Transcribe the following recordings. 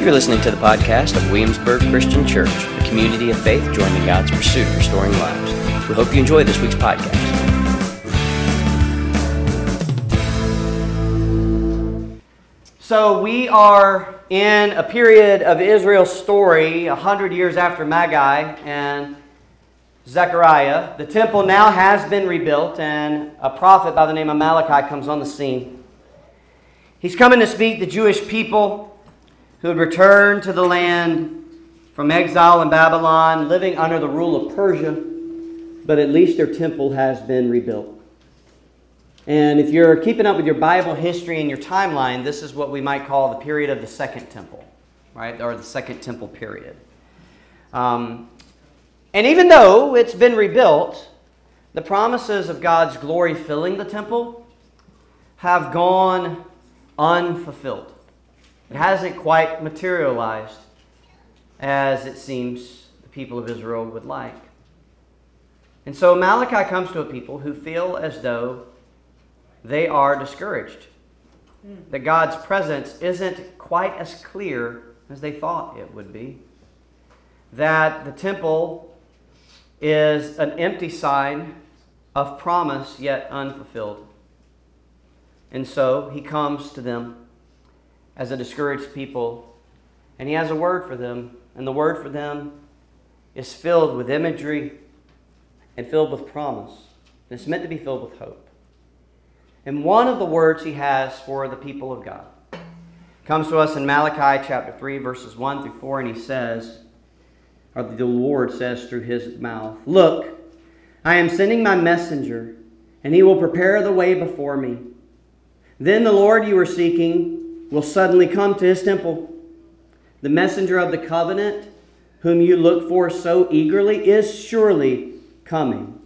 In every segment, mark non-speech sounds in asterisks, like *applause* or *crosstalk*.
You're listening to the podcast of Williamsburg Christian Church, a community of faith joining God's pursuit of restoring lives. We hope you enjoy this week's podcast. So, we are in a period of Israel's story, a hundred years after Haggai and Zechariah. The temple now has been rebuilt, and a prophet by the name of Malachi comes on the scene. He's coming to speak to Jewish people who had returned to the land from exile in Babylon, living under the rule of Persia, but at least their temple has been rebuilt. And if you're keeping up with your Bible history and your timeline, this is what we might call the period of the Second Temple, right? Or the Second Temple period. Um, and even though it's been rebuilt, the promises of God's glory filling the temple have gone unfulfilled. It hasn't quite materialized as it seems the people of Israel would like. And so Malachi comes to a people who feel as though they are discouraged, hmm. that God's presence isn't quite as clear as they thought it would be, that the temple is an empty sign of promise yet unfulfilled. And so he comes to them as a discouraged people, and he has a word for them, and the word for them is filled with imagery and filled with promise. And it's meant to be filled with hope. And one of the words he has for the people of God comes to us in Malachi chapter 3, verses 1 through 4, and he says, or the Lord says through his mouth, Look, I am sending my messenger, and he will prepare the way before me. Then the Lord you are seeking will suddenly come to his temple. The messenger of the covenant, whom you look for so eagerly, is surely coming,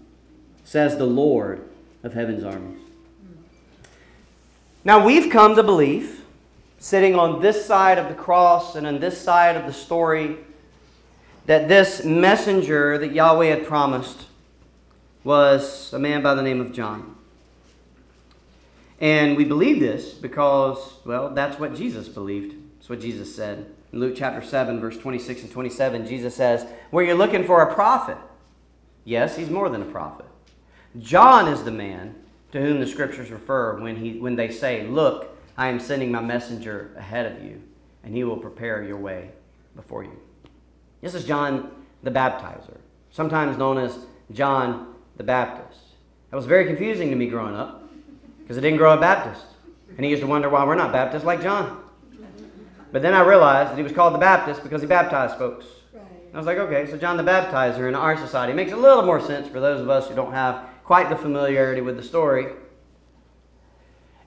says the Lord of heaven's armies. Now we've come to believe, sitting on this side of the cross and on this side of the story, that this messenger that Yahweh had promised was a man by the name of John. And we believe this because, well, that's what Jesus believed. That's what Jesus said. In Luke chapter 7, verse 26 and 27, Jesus says, Where you're looking for a prophet. Yes, he's more than a prophet. John is the man to whom the scriptures refer when, he, when they say, Look, I am sending my messenger ahead of you, and he will prepare your way before you. This is John the Baptizer, sometimes known as John the Baptist. That was very confusing to me growing up because I didn't grow up Baptist. And he used to wonder why we're not Baptist like John. But then I realized that he was called the Baptist because he baptized folks. I was like, okay, so John the Baptizer in our society makes a little more sense for those of us who don't have quite the familiarity with the story.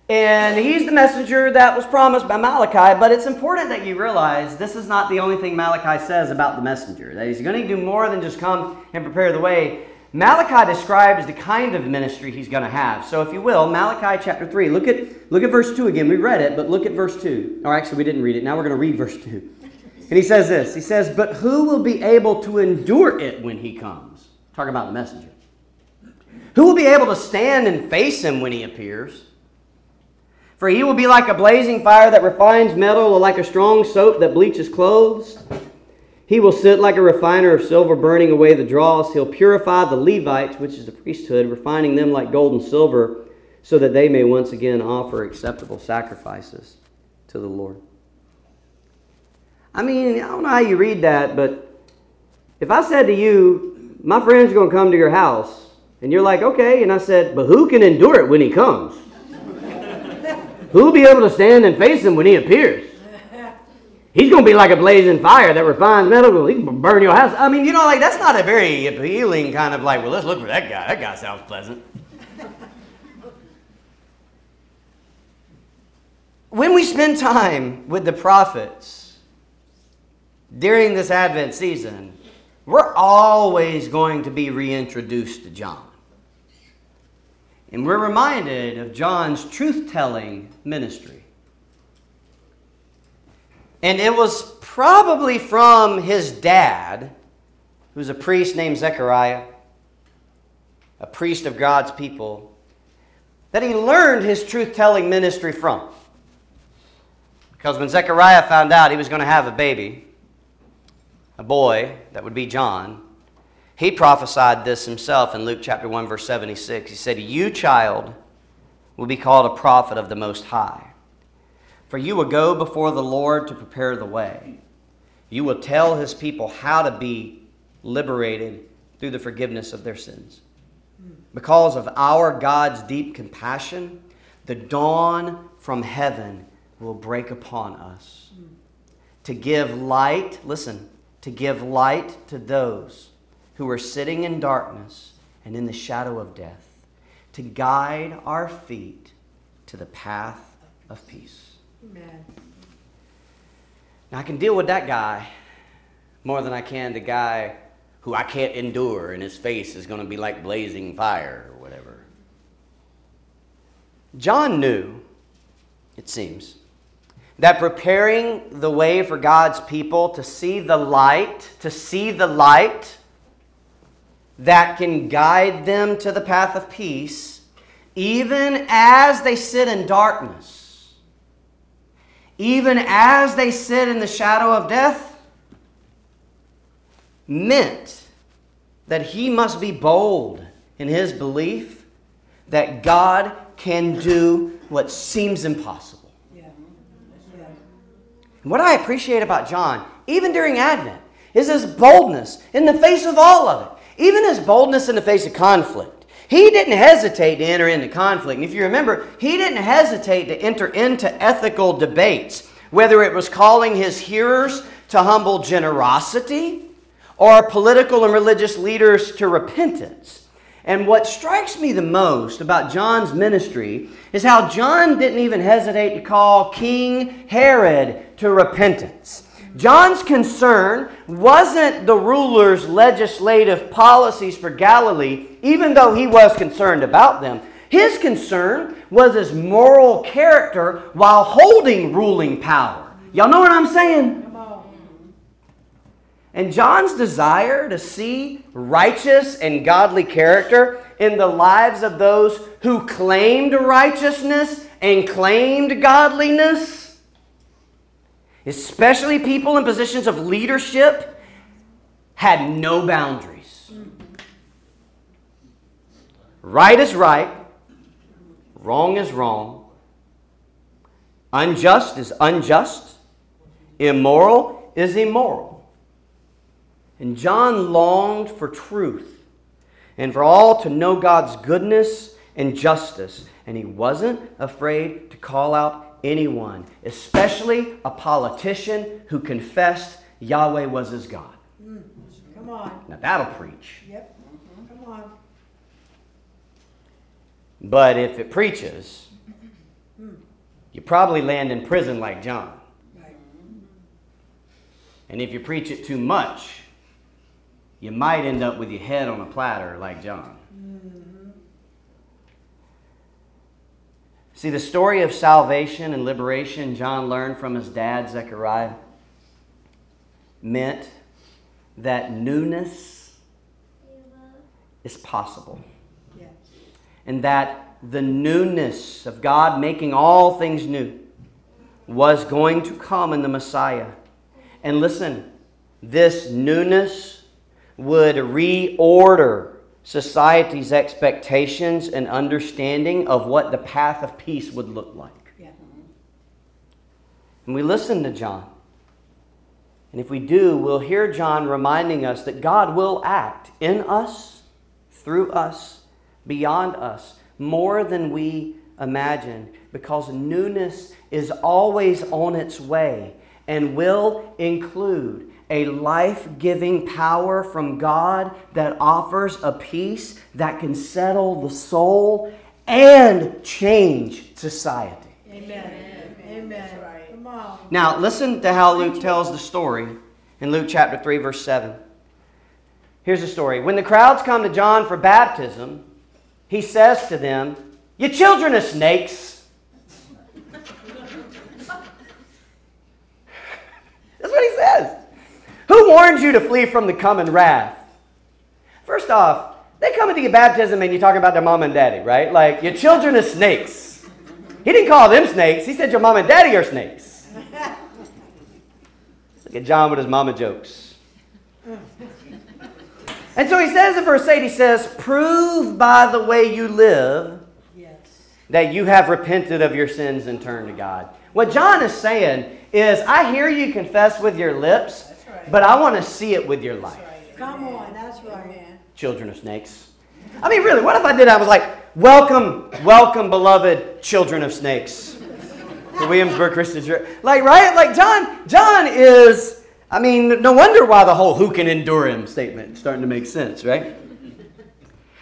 And he's the messenger that was promised by Malachi, but it's important that you realize this is not the only thing Malachi says about the messenger. That he's going to do more than just come and prepare the way. Malachi describes the kind of ministry he's going to have. So, if you will, Malachi chapter 3, look at, look at verse 2 again. We read it, but look at verse 2. Or actually, we didn't read it. Now we're going to read verse 2. And he says this He says, But who will be able to endure it when he comes? Talking about the messenger. Who will be able to stand and face him when he appears? For he will be like a blazing fire that refines metal, or like a strong soap that bleaches clothes. He will sit like a refiner of silver, burning away the dross. He'll purify the Levites, which is the priesthood, refining them like gold and silver, so that they may once again offer acceptable sacrifices to the Lord. I mean, I don't know how you read that, but if I said to you, my friend's going to come to your house, and you're like, okay, and I said, but who can endure it when he comes? *laughs* Who'll be able to stand and face him when he appears? He's going to be like a blazing fire that refines metal. He can burn your house. I mean, you know, like that's not a very appealing kind of like, well, let's look for that guy. That guy sounds pleasant. when we spend time with the prophets during this Advent season, we're always going to be reintroduced to John. And we're reminded of John's truth telling ministry. And it was probably from his dad, who's a priest named Zechariah, a priest of God's people, that he learned his truth telling ministry from. Because when Zechariah found out he was going to have a baby, a boy that would be John, he prophesied this himself in Luke chapter 1, verse 76. He said, You, child, will be called a prophet of the Most High. For you will go before the Lord to prepare the way. You will tell his people how to be liberated through the forgiveness of their sins. Because of our God's deep compassion, the dawn from heaven will break upon us to give light, listen, to give light to those who are sitting in darkness and in the shadow of death, to guide our feet to the path of peace. Amen. Now, I can deal with that guy more than I can the guy who I can't endure and his face is going to be like blazing fire or whatever. John knew, it seems, that preparing the way for God's people to see the light, to see the light that can guide them to the path of peace, even as they sit in darkness, even as they sit in the shadow of death, meant that he must be bold in his belief that God can do what seems impossible. Yeah. Yeah. What I appreciate about John, even during Advent, is his boldness in the face of all of it, even his boldness in the face of conflict. He didn't hesitate to enter into conflict. And if you remember, he didn't hesitate to enter into ethical debates, whether it was calling his hearers to humble generosity or political and religious leaders to repentance. And what strikes me the most about John's ministry is how John didn't even hesitate to call King Herod to repentance. John's concern wasn't the ruler's legislative policies for Galilee, even though he was concerned about them. His concern was his moral character while holding ruling power. Y'all know what I'm saying? And John's desire to see righteous and godly character in the lives of those who claimed righteousness and claimed godliness, especially people in positions of leadership, had no boundaries. Right is right, wrong is wrong, unjust is unjust, immoral is immoral. And John longed for truth and for all to know God's goodness and justice. And he wasn't afraid to call out anyone, especially a politician who confessed Yahweh was his God. Mm, come on. Now that'll preach. Yep. Come on. But if it preaches, you probably land in prison like John. Right. And if you preach it too much, you might end up with your head on a platter like John. Mm-hmm. See, the story of salvation and liberation John learned from his dad, Zechariah, meant that newness is possible. Yes. And that the newness of God making all things new was going to come in the Messiah. And listen, this newness would reorder society's expectations and understanding of what the path of peace would look like. Yeah. And we listen to John. And if we do, we'll hear John reminding us that God will act in us, through us, beyond us, more than we imagine, because newness is always on its way and will include a life giving power from God that offers a peace that can settle the soul and change society. Amen. Amen. Come on. Now, listen to how Luke tells the story in Luke chapter 3, verse 7. Here's the story. When the crowds come to John for baptism, he says to them, You children of snakes. *laughs* That's what he says. Who warned you to flee from the coming wrath? First off, they come into your baptism and you talk about their mom and daddy, right? Like, your children are snakes. He didn't call them snakes. He said your mom and daddy are snakes. Look at John with his mama jokes. And so he says in verse 8, he says, Prove by the way you live that you have repented of your sins and turned to God. What John is saying is, I hear you confess with your lips, but I want to see it with your life. Come on, that's right. Children of snakes. I mean, really, what if I did? I was like, Welcome, welcome, beloved children of snakes. The Williamsburg Christian Church. Like, right? Like, John, John is, I mean, no wonder why the whole who can endure him statement is starting to make sense, right?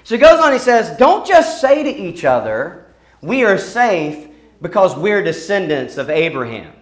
So he goes on, he says, Don't just say to each other, we are safe because we're descendants of Abraham.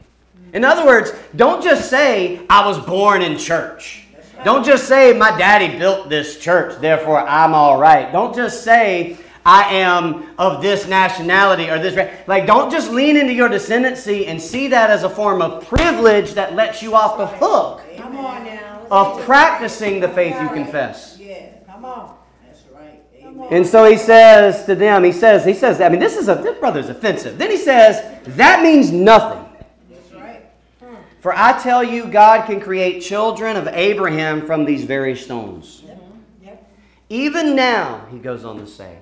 In other words, don't just say, I was born in church. Don't just say, my daddy built this church, therefore I'm all right. Don't just say, I am of this nationality or this. Like, don't just lean into your descendancy and see that as a form of privilege that lets you off the hook Come on now. of practicing the faith you confess. Yeah, come on. That's right. Come. And so he says to them, he says, he says, I mean, this is a this brother's offensive. Then he says, that means nothing. That's right. For I tell you, God can create children of Abraham from these very stones. Even now, he goes on to say,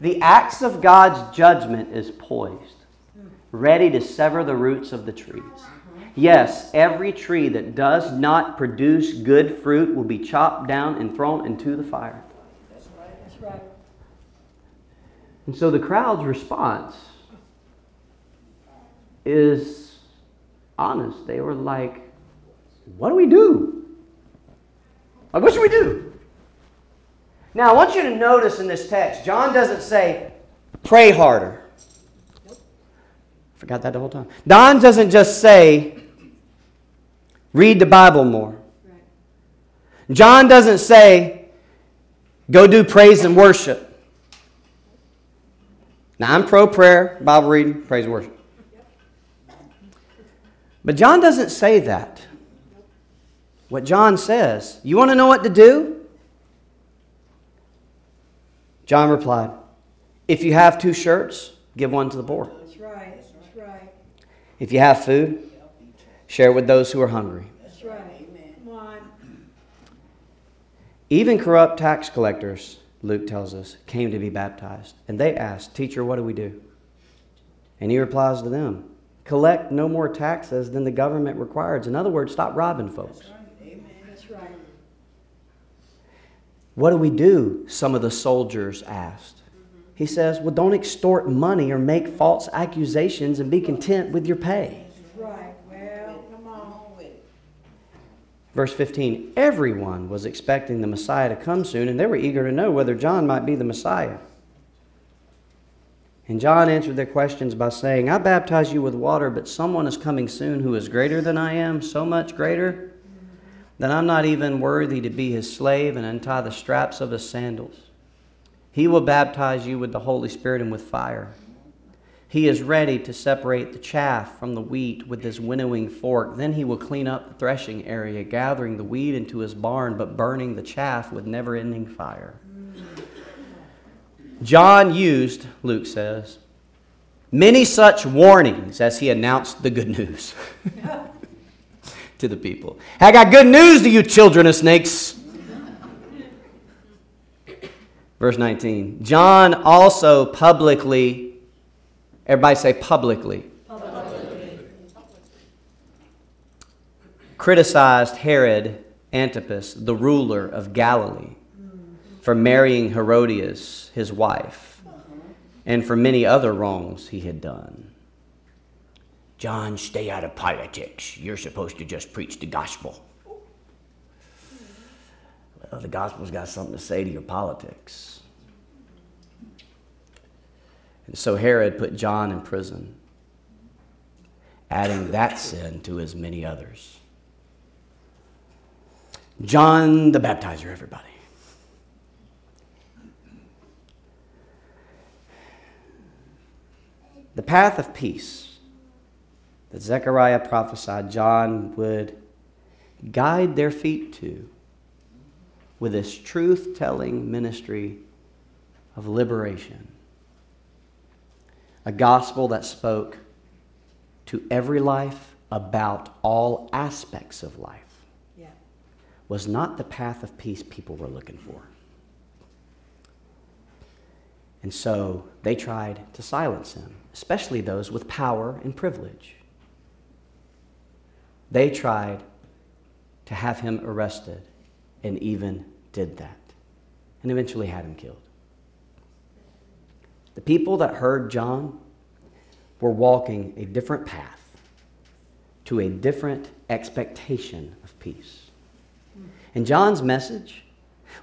the axe of God's judgment is poised, ready to sever the roots of the trees. Yes, every tree that does not produce good fruit will be chopped down and thrown into the fire. That's right. And so the crowd's response is honest. They were like, What do we do? Like, what should we do? Now, I want you to notice in this text, John doesn't say, Pray harder. Forgot that the whole time. Don doesn't just say, Read the Bible more. John doesn't say, Go do praise and worship. Now, I'm pro prayer, Bible reading, praise and worship. But John doesn't say that. What John says, you want to know what to do? John replied, If you have two shirts, give one to the poor. That's right. That's right. If you have food, share with those who are hungry. That's right. Come on. Even corrupt tax collectors, Luke tells us, came to be baptized. And they asked, Teacher, what do we do? And he replies to them, Collect no more taxes than the government requires. In other words, stop robbing folks. That's right. What do we do? Some of the soldiers asked. He says, Well, don't extort money or make false accusations and be content with your pay. Right. Well, come on. Verse 15 Everyone was expecting the Messiah to come soon, and they were eager to know whether John might be the Messiah. And John answered their questions by saying, I baptize you with water, but someone is coming soon who is greater than I am, so much greater that I'm not even worthy to be his slave and untie the straps of his sandals. He will baptize you with the Holy Spirit and with fire. He is ready to separate the chaff from the wheat with his winnowing fork. Then he will clean up the threshing area, gathering the wheat into his barn, but burning the chaff with never ending fire. John used, Luke says, many such warnings as he announced the good news *laughs* to the people. I got good news to you, children of snakes. Verse 19 John also publicly, everybody say publicly, criticized Herod Antipas, the ruler of Galilee, for marrying Herodias, his wife, and for many other wrongs he had done. John, stay out of politics. You're supposed to just preach the gospel. Well, the gospel's got something to say to your politics. And so Herod put John in prison, adding that sin to his many others. John the Baptizer, everybody. The path of peace that Zechariah prophesied John would guide their feet to with this truth telling ministry of liberation. A gospel that spoke to every life about all aspects of life Yeah. was not the path of peace people were looking for. And so they tried to silence him, especially those with power and privilege. They tried to have him arrested and even did that and eventually had him killed. The people that heard John were walking a different path to a different expectation of peace. And John's message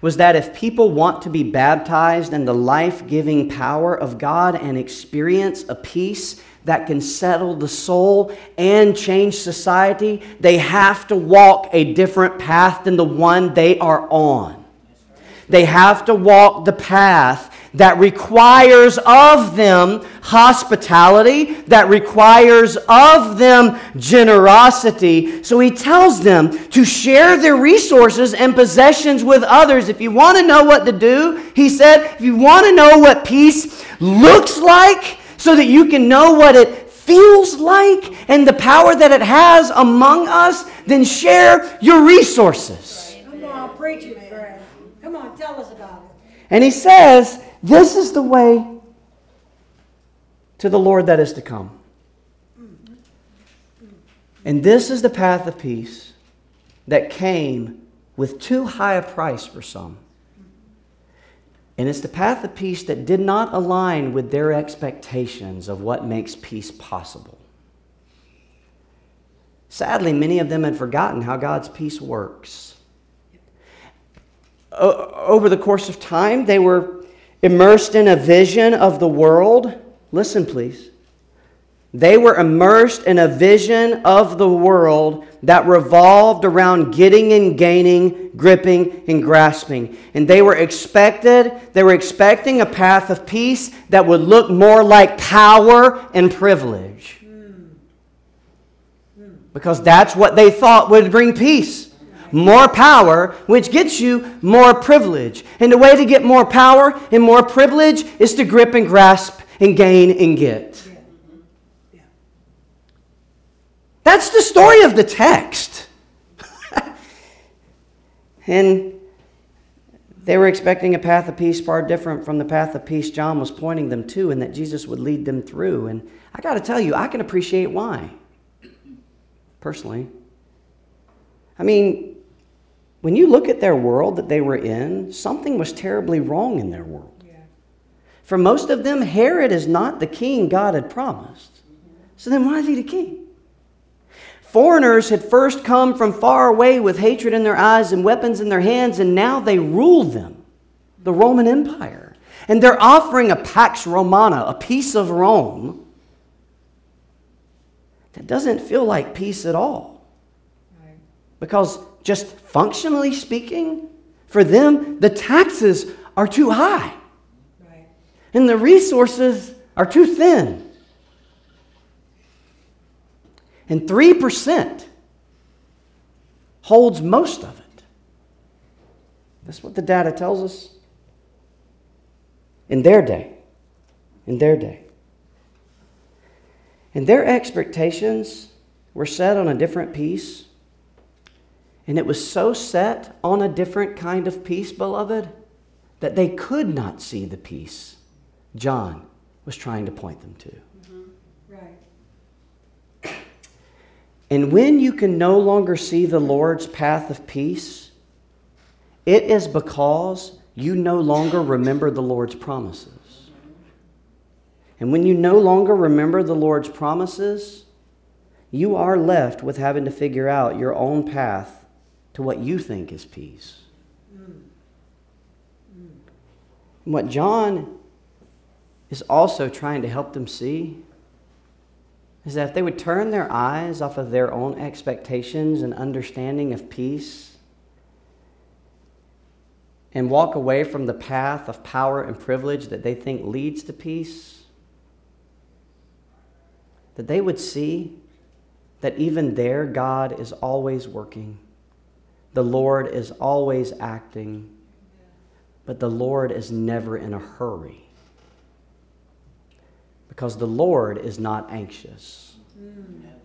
was that if people want to be baptized in the life giving power of God and experience a peace that can settle the soul and change society, they have to walk a different path than the one they are on. They have to walk the path that requires of them hospitality, that requires of them generosity. So he tells them to share their resources and possessions with others. If you want to know what to do, he said, if you want to know what peace looks like, so that you can know what it feels like and the power that it has among us, then share your resources. Come on, preach it. Come on, tell us about it. And he says, This is the way to the Lord that is to come. And this is the path of peace that came with too high a price for some. And it's the path of peace that did not align with their expectations of what makes peace possible. Sadly, many of them had forgotten how God's peace works. O- over the course of time, they were immersed in a vision of the world. Listen, please. They were immersed in a vision of the world that revolved around getting and gaining, gripping and grasping. And they were expected, they were expecting a path of peace that would look more like power and privilege. Hmm. Hmm. Because that's what they thought would bring peace. More power, which gets you more privilege. And the way to get more power and more privilege is to grip and grasp and gain and get. That's the story of the text. *laughs* and they were expecting a path of peace far different from the path of peace John was pointing them to, and that Jesus would lead them through. And I got to tell you, I can appreciate why, personally. I mean, when you look at their world that they were in, something was terribly wrong in their world. For most of them, Herod is not the king God had promised. Mm-hmm. So then, why is he the king? Foreigners had first come from far away with hatred in their eyes and weapons in their hands, and now they rule them, the Roman Empire. And they're offering a Pax Romana, a peace of Rome, that doesn't feel like peace at all. Because, just functionally speaking, for them, the taxes are too high Right. and the resources are too thin. And 3% holds most of it. That's what the data tells us. In their day. In their day. And their expectations were set on a different peace. And it was so set on a different kind of peace, beloved, that they could not see the peace John was trying to point them to. Mm-hmm. Right. *coughs* And when you can no longer see the Lord's path of peace, it is because you no longer remember the Lord's promises. And when you no longer remember the Lord's promises, you are left with having to figure out your own path to what you think is peace. And what John is also trying to help them see is that if they would turn their eyes off of their own expectations and understanding of peace and walk away from the path of power and privilege that they think leads to peace, that they would see that even there God is always working, the Lord is always acting, but the Lord is never in a hurry because the Lord is not anxious.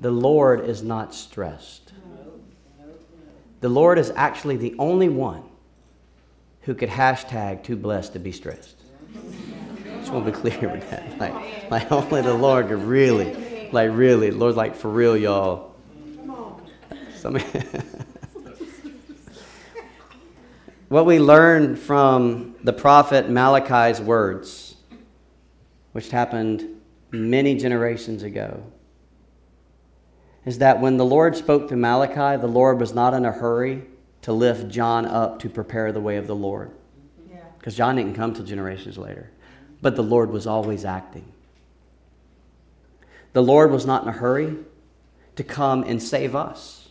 The Lord is not stressed. The Lord is actually the only one who could hashtag too blessed to be stressed. Just want to be clear with that. *laughs* Like, like only the Lord could really, like really, Lord, like for real, y'all. Come on. Some, *laughs* what we learn from the prophet Malachi's words, which happened many generations ago, is that when the Lord spoke to Malachi, the Lord was not in a hurry to lift John up to prepare the way of the Lord. Because John didn't come till generations later. But the Lord was always acting. The Lord was not in a hurry to come and save us,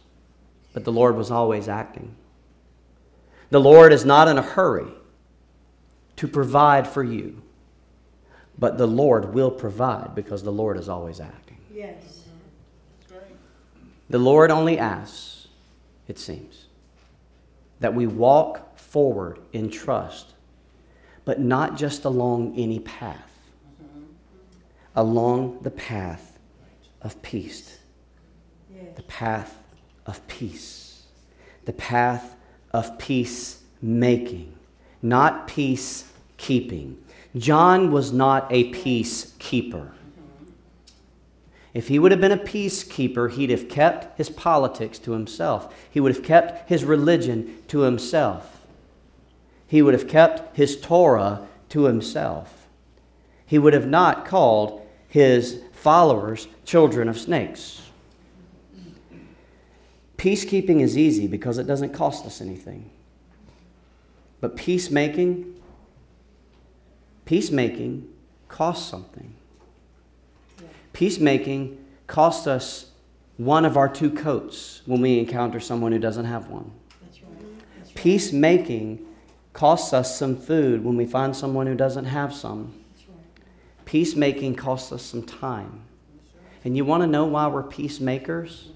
but the Lord was always acting. The Lord is not in a hurry to provide for you, but the Lord will provide because the Lord is always acting. Yes. The Lord only asks, it seems, that we walk forward in trust, but not just along any path, along the path of peace, the path of peace, the path of peace making, not peace keeping. John was not a peacekeeper. If he would have been a peacekeeper, he'd have kept his politics to himself. He would have kept his religion to himself. He would have kept his Torah to himself. He would have not called his followers children of snakes. Peacekeeping is easy because it doesn't cost us anything. But peacemaking, peacemaking costs something. Peacemaking costs us one of our two coats when we encounter someone who doesn't have one. Peacemaking costs us some food when we find someone who doesn't have some. Peacemaking costs us some time. And you want to know why we're peacemakers?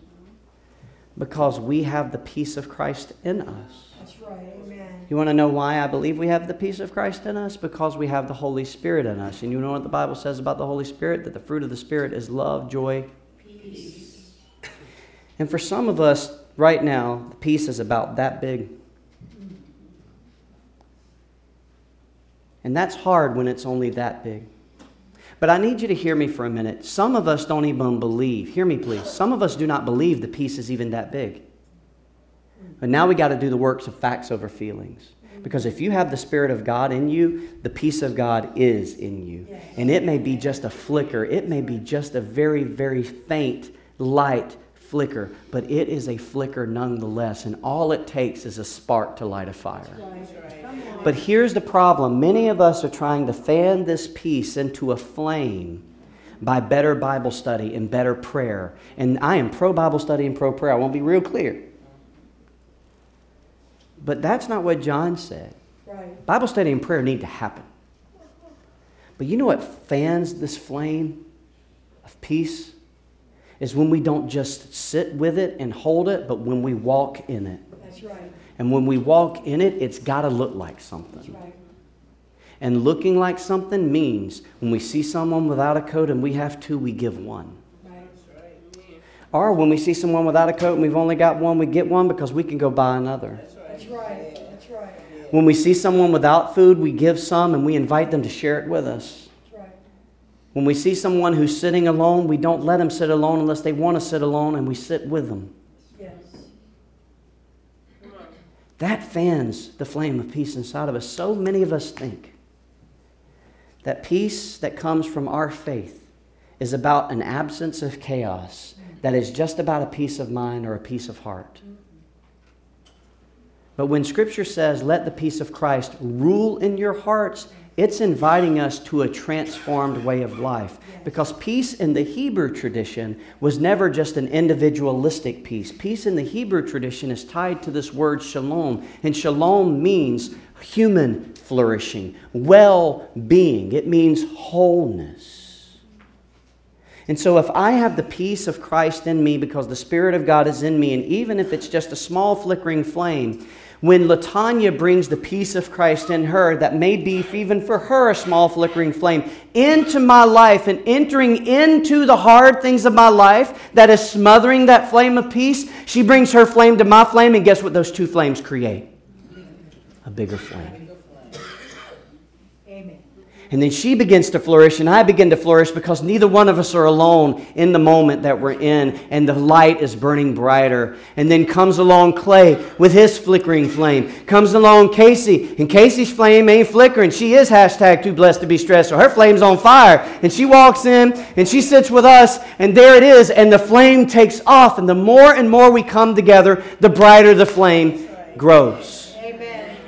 Because we have the peace of Christ in us. That's right. Amen. You want to know why I believe we have the peace of Christ in us? Because we have the Holy Spirit in us. And you know what the Bible says about the Holy Spirit? That the fruit of the Spirit is love, joy, Peace. And for some of us right now, the peace is about that big. And that's hard when it's only that big. But I need you to hear me for a minute. Some of us don't even believe. Hear me, please. Some of us do not believe the peace is even that big. But now we got to do the works of facts over feelings. Because if you have the Spirit of God in you, the peace of God is in you. And it may be just a flicker, it may be just a very, very faint light flicker, but it is a flicker nonetheless. And all it takes is a spark to light a fire. Right. Come on. But here's the problem many of us are trying to fan this peace into a flame by better Bible study and better prayer. And I am pro Bible study and pro prayer. I want to be real clear. But that's not what John said. Right. Bible study and prayer need to happen. But you know what fans this flame of peace? Is when we don't just sit with it and hold it, but when we walk in it. That's right. And when we walk in it, it's got to look like That's something. right. And looking like something means when we see someone without a coat and we have two, we give one. Right. Or when we see someone without a coat and we've only got one, we get one because we can go buy another. That's right. That's right. When we see someone without food, we give some and we invite them to share it with us. When we see someone who's sitting alone, we don't let them sit alone unless they want to sit alone and we sit with them. Yes. That fans the flame of peace inside of us. So many of us think that peace that comes from our faith is about an absence of chaos, that is just about a peace of mind or a peace of heart. But when Scripture says, let the peace of Christ rule in your hearts, it's inviting us to a transformed way of life. Because peace in the Hebrew tradition was never just an individualistic peace. Peace in the Hebrew tradition is tied to this word shalom. And shalom means human flourishing, well being, it means wholeness. And so, if I have the peace of Christ in me because the Spirit of God is in me, and even if it's just a small flickering flame, when Latanya brings the peace of Christ in her, that may be even for her a small flickering flame, into my life and entering into the hard things of my life that is smothering that flame of peace, she brings her flame to my flame, and guess what those two flames create? A bigger flame. And then she begins to flourish, and I begin to flourish because neither one of us are alone in the moment that we're in, and the light is burning brighter. And then comes along Clay with his flickering flame. Comes along Casey, and Casey's flame ain't flickering. She is hashtag too blessed to be stressed, so her flame's on fire. And she walks in, and she sits with us, and there it is, and the flame takes off. And the more and more we come together, the brighter the flame grows.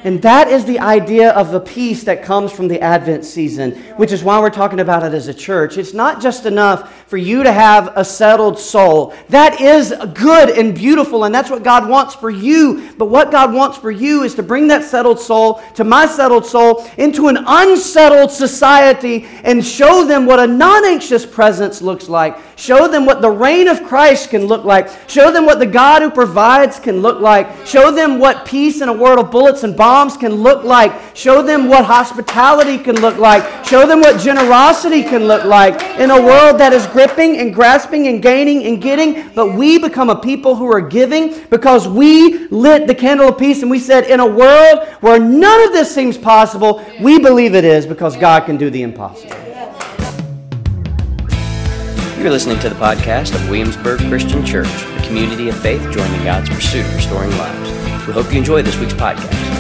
And that is the idea of the peace that comes from the Advent season, which is why we're talking about it as a church. It's not just enough for you to have a settled soul. That is good and beautiful, and that's what God wants for you. But what God wants for you is to bring that settled soul to my settled soul into an unsettled society and show them what a non anxious presence looks like. Show them what the reign of Christ can look like. Show them what the God who provides can look like. Show them what peace in a world of bullets and bombs can look like. Show them what hospitality can look like. Show them what generosity can look like in a world that is gripping and grasping and gaining and getting. But we become a people who are giving because we lit the candle of peace and we said, in a world where none of this seems possible, we believe it is because God can do the impossible. You're listening to the podcast of Williamsburg Christian Church, a community of faith joining God's pursuit of restoring lives. We hope you enjoy this week's podcast.